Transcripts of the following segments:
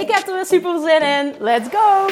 Ik heb er weer super zin in. Let's go!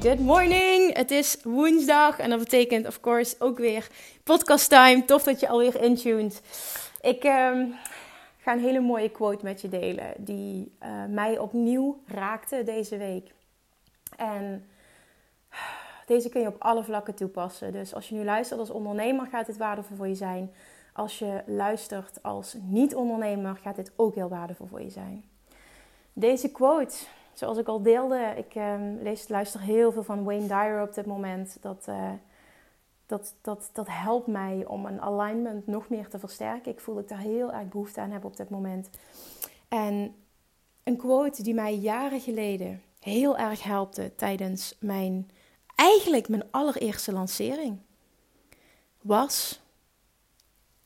Good morning! Het is woensdag en dat betekent, of course, ook weer podcast time. Tof dat je alweer intuned. Ik um, ga een hele mooie quote met je delen die uh, mij opnieuw raakte deze week. En deze kun je op alle vlakken toepassen. Dus als je nu luistert als ondernemer, gaat dit waardevol voor je zijn. Als je luistert als niet-ondernemer, gaat dit ook heel waardevol voor je zijn. Deze quote, zoals ik al deelde, ik um, lees, luister heel veel van Wayne Dyer op dit moment. Dat, uh, dat, dat, dat helpt mij om een alignment nog meer te versterken. Ik voel dat ik daar heel erg behoefte aan heb op dit moment. En een quote die mij jaren geleden heel erg helpte tijdens mijn, eigenlijk mijn allereerste lancering, was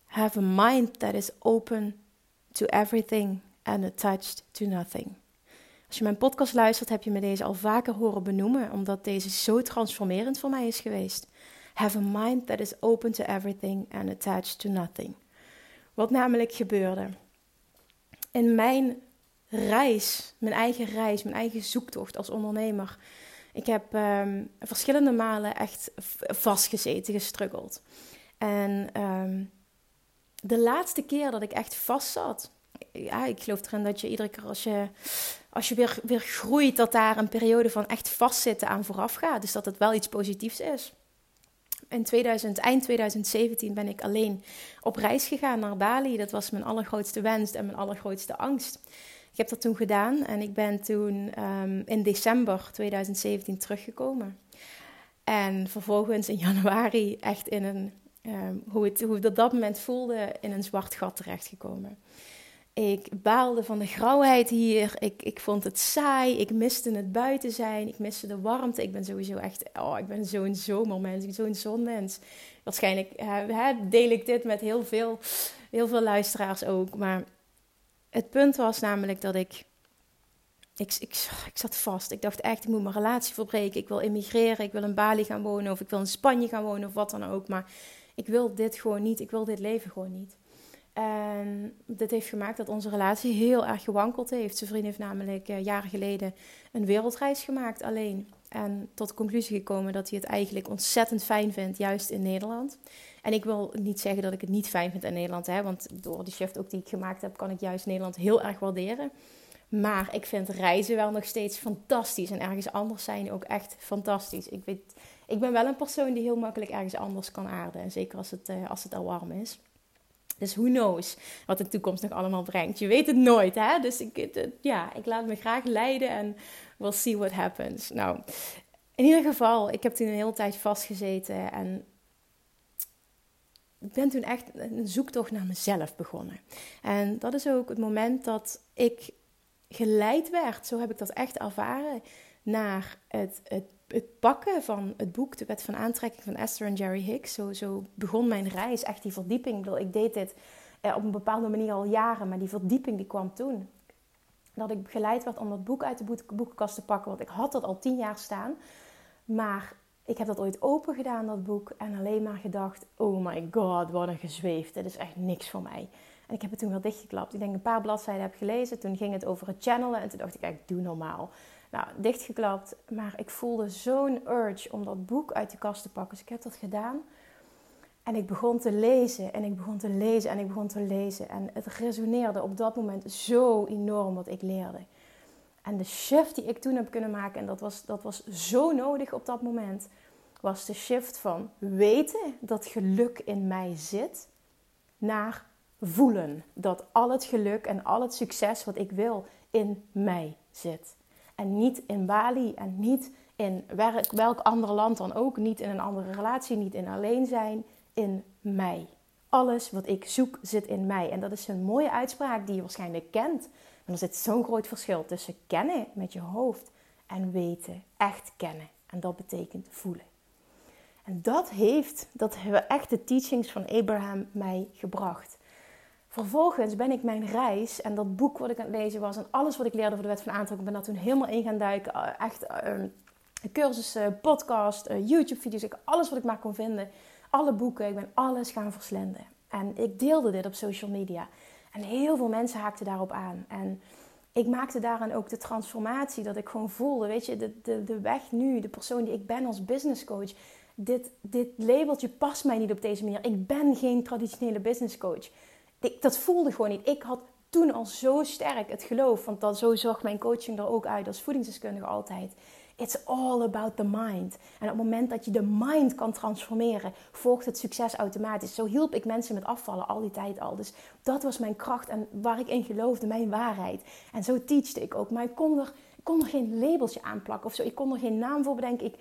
have a mind that is open to everything and attached to nothing. Als je mijn podcast luistert, heb je me deze al vaker horen benoemen, omdat deze zo transformerend voor mij is geweest. Have a mind that is open to everything and attached to nothing. Wat namelijk gebeurde. In mijn reis, mijn eigen reis, mijn eigen zoektocht als ondernemer. Ik heb um, verschillende malen echt vastgezeten, gestruggeld. En um, de laatste keer dat ik echt vast zat, ja, ik geloof erin dat je iedere keer als je, als je weer, weer groeit, dat daar een periode van echt vastzitten aan vooraf gaat. Dus dat het wel iets positiefs is. In 2000, eind 2017 ben ik alleen op reis gegaan naar Bali. Dat was mijn allergrootste wens en mijn allergrootste angst. Ik heb dat toen gedaan en ik ben toen um, in december 2017 teruggekomen. En vervolgens in januari echt in een, um, hoe, het, hoe het op dat moment voelde, in een zwart gat terechtgekomen. Ik baalde van de grauwheid hier. Ik, ik vond het saai. Ik miste het buiten zijn. Ik miste de warmte. Ik ben sowieso echt. Oh, ik ben zo'n zomermens. Ik ben zo'n zonmens. Waarschijnlijk uh, deel ik dit met heel veel, heel veel luisteraars ook. Maar het punt was namelijk dat ik, ik, ik, ik zat vast. Ik dacht echt, ik moet mijn relatie verbreken. Ik wil immigreren, ik wil in Bali gaan wonen of ik wil in Spanje gaan wonen of wat dan ook. Maar ik wil dit gewoon niet. Ik wil dit leven gewoon niet. En dit heeft gemaakt dat onze relatie heel erg gewankeld heeft. Zijn vriend heeft namelijk uh, jaren geleden een wereldreis gemaakt alleen. En tot de conclusie gekomen dat hij het eigenlijk ontzettend fijn vindt, juist in Nederland. En ik wil niet zeggen dat ik het niet fijn vind in Nederland, hè, want door die shift ook die ik gemaakt heb, kan ik juist Nederland heel erg waarderen. Maar ik vind reizen wel nog steeds fantastisch en ergens anders zijn ook echt fantastisch. Ik, weet, ik ben wel een persoon die heel makkelijk ergens anders kan aarden. En zeker als het, uh, als het al warm is. Dus who knows wat de toekomst nog allemaal brengt. Je weet het nooit, hè? Dus ik, ja, ik laat me graag leiden en we'll see what happens. Nou, in ieder geval, ik heb toen een hele tijd vastgezeten en ik ben toen echt een zoektocht naar mezelf begonnen. En dat is ook het moment dat ik geleid werd, zo heb ik dat echt ervaren, naar het, het, het pakken van het boek De Wet van Aantrekking van Esther en Jerry Hicks. Zo, zo begon mijn reis, echt die verdieping. Ik ik deed dit eh, op een bepaalde manier al jaren, maar die verdieping die kwam toen. Dat ik geleid werd om dat boek uit de boekenkast te pakken, want ik had dat al tien jaar staan. Maar ik heb dat ooit open gedaan, dat boek, en alleen maar gedacht: oh my god, wat een gezweefd. Dit is echt niks voor mij. En ik heb het toen wel dichtgeklapt. Ik denk een paar bladzijden heb gelezen. Toen ging het over het channelen. En toen dacht ik, ik doe normaal. Nou, dichtgeklapt. Maar ik voelde zo'n urge om dat boek uit de kast te pakken. Dus ik heb dat gedaan. En ik begon te lezen en ik begon te lezen en ik begon te lezen. En het resoneerde op dat moment zo enorm wat ik leerde. En de shift die ik toen heb kunnen maken, en dat was, dat was zo nodig op dat moment, was de shift van weten dat geluk in mij zit, naar voelen dat al het geluk en al het succes wat ik wil in mij zit. En niet in Bali en niet in welk ander land dan ook, niet in een andere relatie, niet in alleen zijn, in mij. Alles wat ik zoek zit in mij. En dat is een mooie uitspraak die je waarschijnlijk kent. Er zit zo'n groot verschil tussen kennen met je hoofd en weten, echt kennen. En dat betekent voelen. En dat heeft, dat hebben echt de teachings van Abraham mij gebracht. Vervolgens ben ik mijn reis en dat boek wat ik aan het lezen was en alles wat ik leerde over de wet van aantrekking, ben daar toen helemaal in gaan duiken. Eh, echt uh, cursussen, podcast, uh, YouTube-video's, alles wat ik maar kon vinden. Alle boeken, ik ben alles gaan verslinden. En ik deelde dit op social media. En heel veel mensen haakten daarop aan. En ik maakte daarin ook de transformatie dat ik gewoon voelde, weet je, de, de, de weg nu, de persoon die ik ben als business coach. Dit, dit labeltje past mij niet op deze manier. Ik ben geen traditionele business coach. Ik, dat voelde gewoon niet. Ik had toen al zo sterk het geloof, want dat, zo zag mijn coaching er ook uit als voedingsdeskundige altijd. It's all about the mind. En op het moment dat je de mind kan transformeren, volgt het succes automatisch. Zo hielp ik mensen met afvallen al die tijd al. Dus dat was mijn kracht en waar ik in geloofde, mijn waarheid. En zo teachte ik ook. Maar ik kon er, ik kon geen labeltje aan plakken of zo. Ik kon er geen naam voor bedenken. Ik,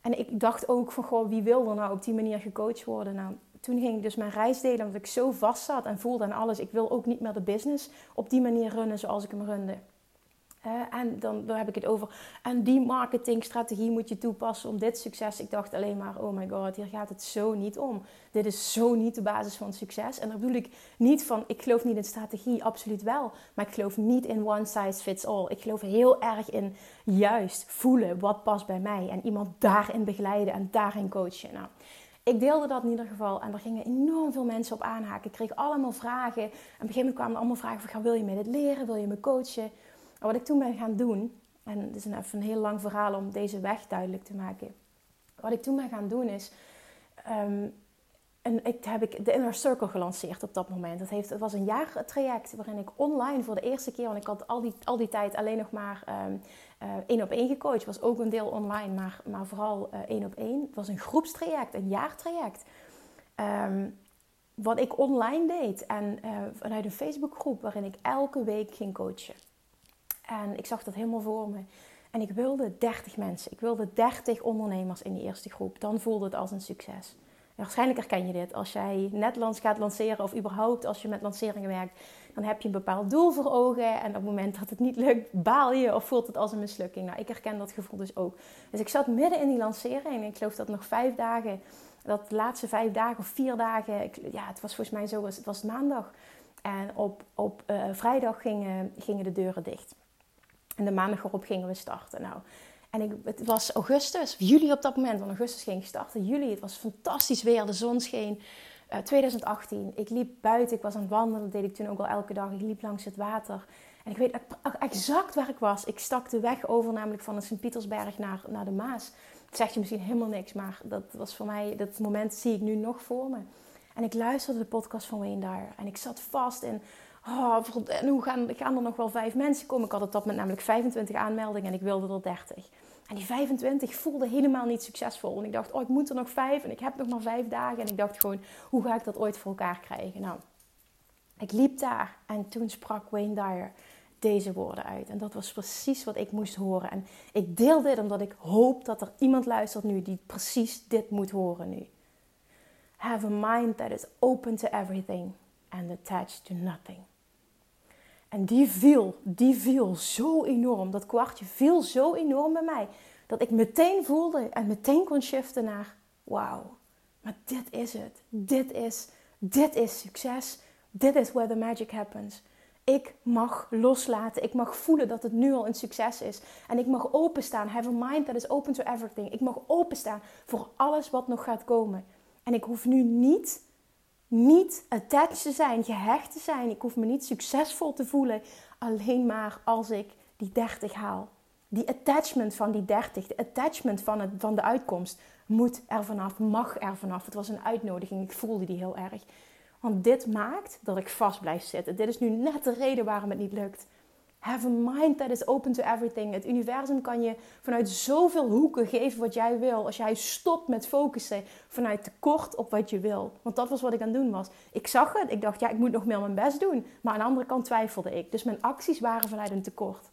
en ik dacht ook van, goh, wie wil er nou op die manier gecoacht worden? Nou, toen ging ik dus mijn reis delen, omdat ik zo vast zat en voelde aan alles. Ik wil ook niet meer de business op die manier runnen zoals ik hem runde en dan, dan heb ik het over. En die marketingstrategie moet je toepassen om dit succes. Ik dacht alleen maar: oh my god, hier gaat het zo niet om. Dit is zo niet de basis van succes. En daar bedoel ik niet van: ik geloof niet in strategie, absoluut wel. Maar ik geloof niet in one size fits all. Ik geloof heel erg in juist voelen wat past bij mij. En iemand daarin begeleiden en daarin coachen. Nou, ik deelde dat in ieder geval en er gingen enorm veel mensen op aanhaken. Ik kreeg allemaal vragen. En op een gegeven moment kwamen allemaal vragen van... wil je mij dit leren? Wil je me coachen? Wat ik toen ben gaan doen, en het is een, even een heel lang verhaal om deze weg duidelijk te maken. Wat ik toen ben gaan doen is, um, en ik heb ik de Inner Circle gelanceerd op dat moment. Dat heeft, het was een jaartraject waarin ik online voor de eerste keer, want ik had al die, al die tijd alleen nog maar um, één op één gecoacht. Was ook een deel online, maar, maar vooral uh, één op één. Het was een groepstraject, een jaartraject. Um, wat ik online deed en uh, vanuit een Facebookgroep waarin ik elke week ging coachen. En ik zag dat helemaal voor me. En ik wilde 30 mensen. Ik wilde 30 ondernemers in die eerste groep. Dan voelde het als een succes. waarschijnlijk herken je dit. Als jij net gaat lanceren of überhaupt als je met lanceringen werkt, dan heb je een bepaald doel voor ogen. En op het moment dat het niet lukt, baal je of voelt het als een mislukking. Nou, ik herken dat gevoel dus ook. Dus ik zat midden in die lancering. En ik geloof dat nog vijf dagen, dat de laatste vijf dagen of vier dagen, ja, het was volgens mij zo, het was maandag. En op, op uh, vrijdag gingen, gingen de deuren dicht. En de maandag erop gingen we starten. Nou, en ik, het was augustus, juli op dat moment, want augustus ging ik starten. Juli, het was fantastisch weer, de zon scheen. 2018, ik liep buiten, ik was aan het wandelen, dat deed ik toen ook al elke dag. Ik liep langs het water. En ik weet exact waar ik was. Ik stak de weg over, namelijk van de Sint-Pietersberg naar, naar de Maas. Het zegt je misschien helemaal niks, maar dat was voor mij, dat moment zie ik nu nog voor me. En ik luisterde de podcast van Wayne Dyer. En ik zat vast in oh, en hoe gaan, er nog wel vijf mensen komen? Ik had op dat moment namelijk 25 aanmeldingen en ik wilde er 30. En die 25 voelde helemaal niet succesvol. En ik dacht, oh, ik moet er nog vijf en ik heb nog maar vijf dagen. En ik dacht gewoon, hoe ga ik dat ooit voor elkaar krijgen? Nou, ik liep daar en toen sprak Wayne Dyer deze woorden uit. En dat was precies wat ik moest horen. En ik deel dit omdat ik hoop dat er iemand luistert nu die precies dit moet horen nu. Have a mind that is open to everything and attached to nothing. En die viel, die viel zo enorm. Dat kwartje viel zo enorm bij mij. Dat ik meteen voelde en meteen kon shiften naar... Wauw, maar dit is het. Dit is, dit is succes. Dit is where the magic happens. Ik mag loslaten. Ik mag voelen dat het nu al een succes is. En ik mag openstaan. Have a mind that is open to everything. Ik mag openstaan voor alles wat nog gaat komen. En ik hoef nu niet niet attached te zijn, gehecht te zijn. Ik hoef me niet succesvol te voelen. Alleen maar als ik die 30 haal. Die attachment van die 30, de attachment van, het, van de uitkomst, moet er vanaf, mag er vanaf. Het was een uitnodiging, ik voelde die heel erg. Want dit maakt dat ik vast blijf zitten. Dit is nu net de reden waarom het niet lukt. Have a mind that is open to everything. Het universum kan je vanuit zoveel hoeken geven wat jij wil. Als jij stopt met focussen vanuit tekort op wat je wil. Want dat was wat ik aan het doen was. Ik zag het. Ik dacht, ja, ik moet nog meer mijn best doen. Maar aan de andere kant twijfelde ik. Dus mijn acties waren vanuit een tekort.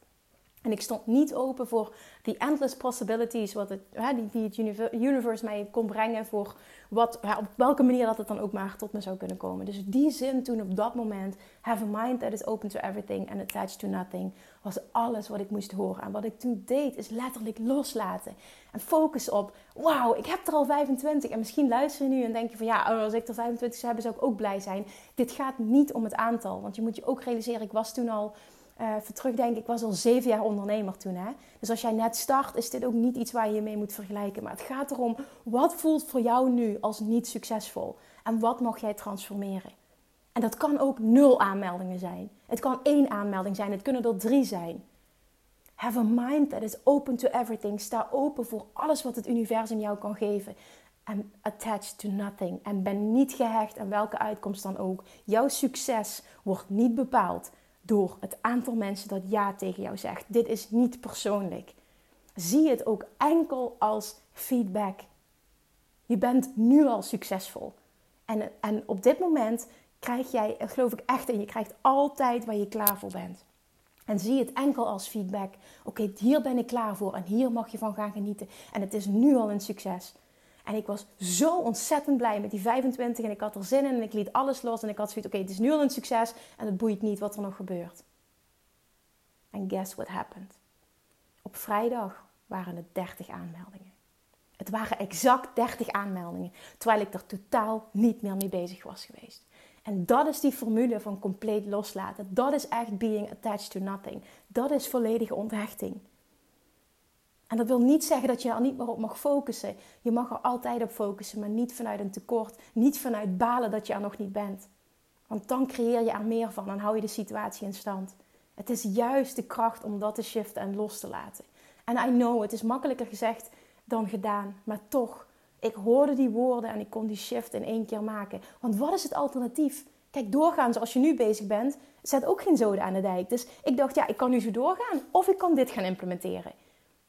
En ik stond niet open voor die endless possibilities, wat het, hè, die, die het universe mij kon brengen, voor wat, op welke manier dat het dan ook maar tot me zou kunnen komen. Dus die zin toen op dat moment, have a mind that is open to everything and attached to nothing, was alles wat ik moest horen. En wat ik toen deed, is letterlijk loslaten. En focus op, wauw, ik heb er al 25. En misschien luister nu en denk je van, ja, oh, als ik er 25 zou hebben, zou ik ook blij zijn. Dit gaat niet om het aantal, want je moet je ook realiseren, ik was toen al uh, even terugdenken, ik was al zeven jaar ondernemer toen. Hè? Dus als jij net start, is dit ook niet iets waar je je mee moet vergelijken. Maar het gaat erom, wat voelt voor jou nu als niet succesvol? En wat mag jij transformeren? En dat kan ook nul aanmeldingen zijn. Het kan één aanmelding zijn, het kunnen er drie zijn. Have a mind that is open to everything. Sta open voor alles wat het universum jou kan geven. En attached to nothing. En ben niet gehecht aan welke uitkomst dan ook. Jouw succes wordt niet bepaald door het aantal mensen dat ja tegen jou zegt. Dit is niet persoonlijk. Zie het ook enkel als feedback. Je bent nu al succesvol. En, en op dit moment krijg jij, geloof ik echt, en je krijgt altijd waar je klaar voor bent. En zie het enkel als feedback. Oké, hier ben ik klaar voor en hier mag je van gaan genieten. En het is nu al een succes. En ik was zo ontzettend blij met die 25 en ik had er zin in en ik liet alles los en ik had zoiets, oké, het is nu al een succes en het boeit niet wat er nog gebeurt. En guess what happened? Op vrijdag waren het 30 aanmeldingen. Het waren exact 30 aanmeldingen, terwijl ik er totaal niet meer mee bezig was geweest. En dat is die formule van compleet loslaten. Dat is echt being attached to nothing. Dat is volledige onthechting. En dat wil niet zeggen dat je er niet meer op mag focussen. Je mag er altijd op focussen, maar niet vanuit een tekort. Niet vanuit balen dat je er nog niet bent. Want dan creëer je er meer van en hou je de situatie in stand. Het is juist de kracht om dat te shiften en los te laten. En I know, het is makkelijker gezegd dan gedaan. Maar toch, ik hoorde die woorden en ik kon die shift in één keer maken. Want wat is het alternatief? Kijk, doorgaan zoals je nu bezig bent, zet ook geen zoden aan de dijk. Dus ik dacht, ja, ik kan nu zo doorgaan of ik kan dit gaan implementeren.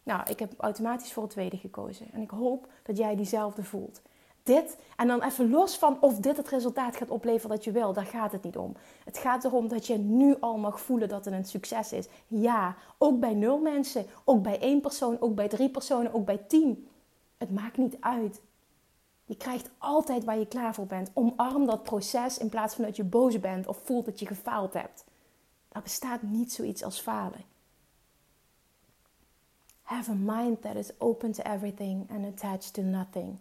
Nou, ik heb automatisch voor het tweede gekozen. En ik hoop dat jij diezelfde voelt. Dit, en dan even los van of dit het resultaat gaat opleveren dat je wil, daar gaat het niet om. Het gaat erom dat je nu al mag voelen dat het een succes is. Ja, ook bij nul mensen, ook bij één persoon, ook bij drie personen, ook bij tien. Het maakt niet uit. Je krijgt altijd waar je klaar voor bent. Omarm dat proces in plaats van dat je boos bent of voelt dat je gefaald hebt. Er bestaat niet zoiets als falen. Have a mind that is open to everything and attached to nothing.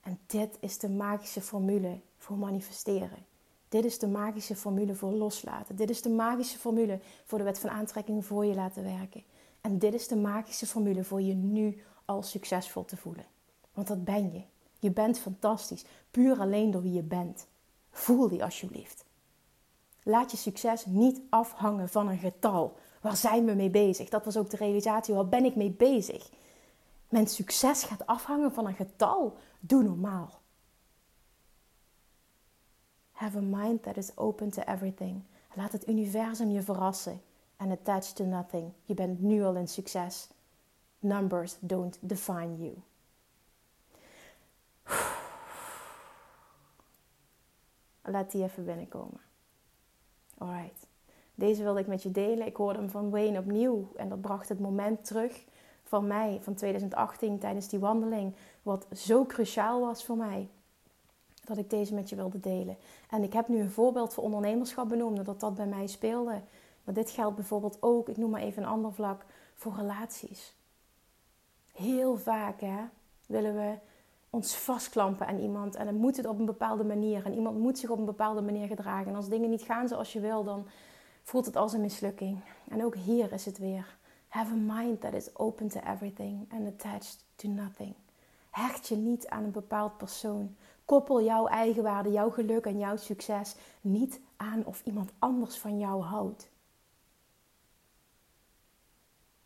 En dit is de magische formule voor manifesteren. Dit is de magische formule voor loslaten. Dit is de magische formule voor de wet van aantrekking voor je laten werken. En dit is de magische formule voor je nu al succesvol te voelen. Want dat ben je. Je bent fantastisch, puur alleen door wie je bent. Voel die alsjeblieft. Laat je succes niet afhangen van een getal, Waar zijn we mee bezig? Dat was ook de realisatie. Waar ben ik mee bezig? Mijn succes gaat afhangen van een getal. Doe normaal. Have a mind that is open to everything. Laat het universum je verrassen. And attached to nothing. Je bent nu al een succes. Numbers don't define you. Laat die even binnenkomen. Alright. Deze wilde ik met je delen. Ik hoorde hem van Wayne opnieuw. En dat bracht het moment terug van mij, van 2018, tijdens die wandeling. Wat zo cruciaal was voor mij. Dat ik deze met je wilde delen. En ik heb nu een voorbeeld voor ondernemerschap benoemd, dat dat bij mij speelde. Maar dit geldt bijvoorbeeld ook, ik noem maar even een ander vlak, voor relaties. Heel vaak hè, willen we ons vastklampen aan iemand en dan moet het op een bepaalde manier. En iemand moet zich op een bepaalde manier gedragen. En als dingen niet gaan zoals je wil, dan voelt het als een mislukking. En ook hier is het weer. Have a mind that is open to everything and attached to nothing. Hecht je niet aan een bepaald persoon. Koppel jouw eigenwaarde, jouw geluk en jouw succes niet aan of iemand anders van jou houdt.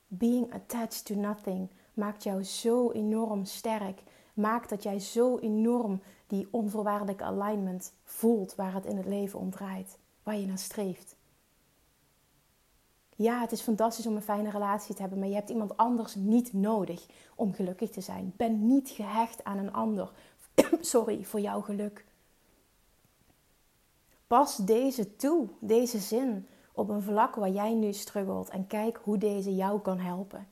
Being attached to nothing maakt jou zo enorm sterk. Maakt dat jij zo enorm die onvoorwaardelijke alignment voelt waar het in het leven om draait, waar je naar streeft. Ja, het is fantastisch om een fijne relatie te hebben, maar je hebt iemand anders niet nodig om gelukkig te zijn. Ben niet gehecht aan een ander. Sorry voor jouw geluk. Pas deze toe, deze zin, op een vlak waar jij nu struggelt en kijk hoe deze jou kan helpen.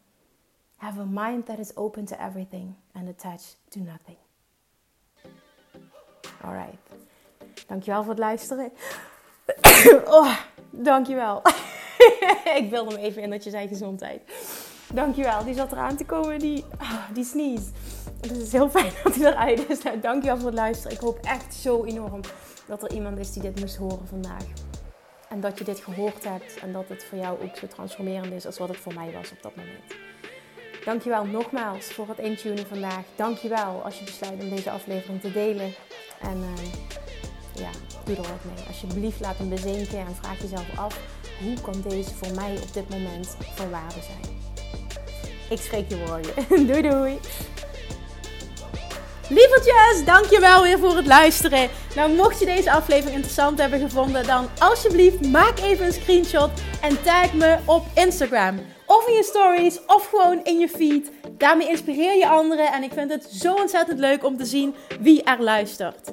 Have a mind that is open to everything and attached to nothing. Alright. Dankjewel voor het luisteren. oh, dankjewel. ik wilde hem even in dat je zei gezondheid. Dankjewel. Die zat eraan te komen, die, oh, die sneeze. Dus het is heel fijn dat hij eruit is. Nou, dankjewel voor het luisteren. Ik hoop echt zo enorm dat er iemand is die dit moest horen vandaag. En dat je dit gehoord hebt en dat het voor jou ook zo transformerend is als wat het voor mij was op dat moment. Dankjewel nogmaals voor het intunen vandaag. Dankjewel als je besluit om deze aflevering te delen. En uh, ja, doe er wat mee. Alsjeblieft laat hem bezinken en vraag jezelf af... hoe kan deze voor mij op dit moment van waarde zijn? Ik spreek je morgen. doei doei! Lievertjes, dankjewel weer voor het luisteren. Nou, mocht je deze aflevering interessant hebben gevonden, dan alsjeblieft maak even een screenshot en tag me op Instagram. Of in je stories, of gewoon in je feed. Daarmee inspireer je anderen en ik vind het zo ontzettend leuk om te zien wie er luistert.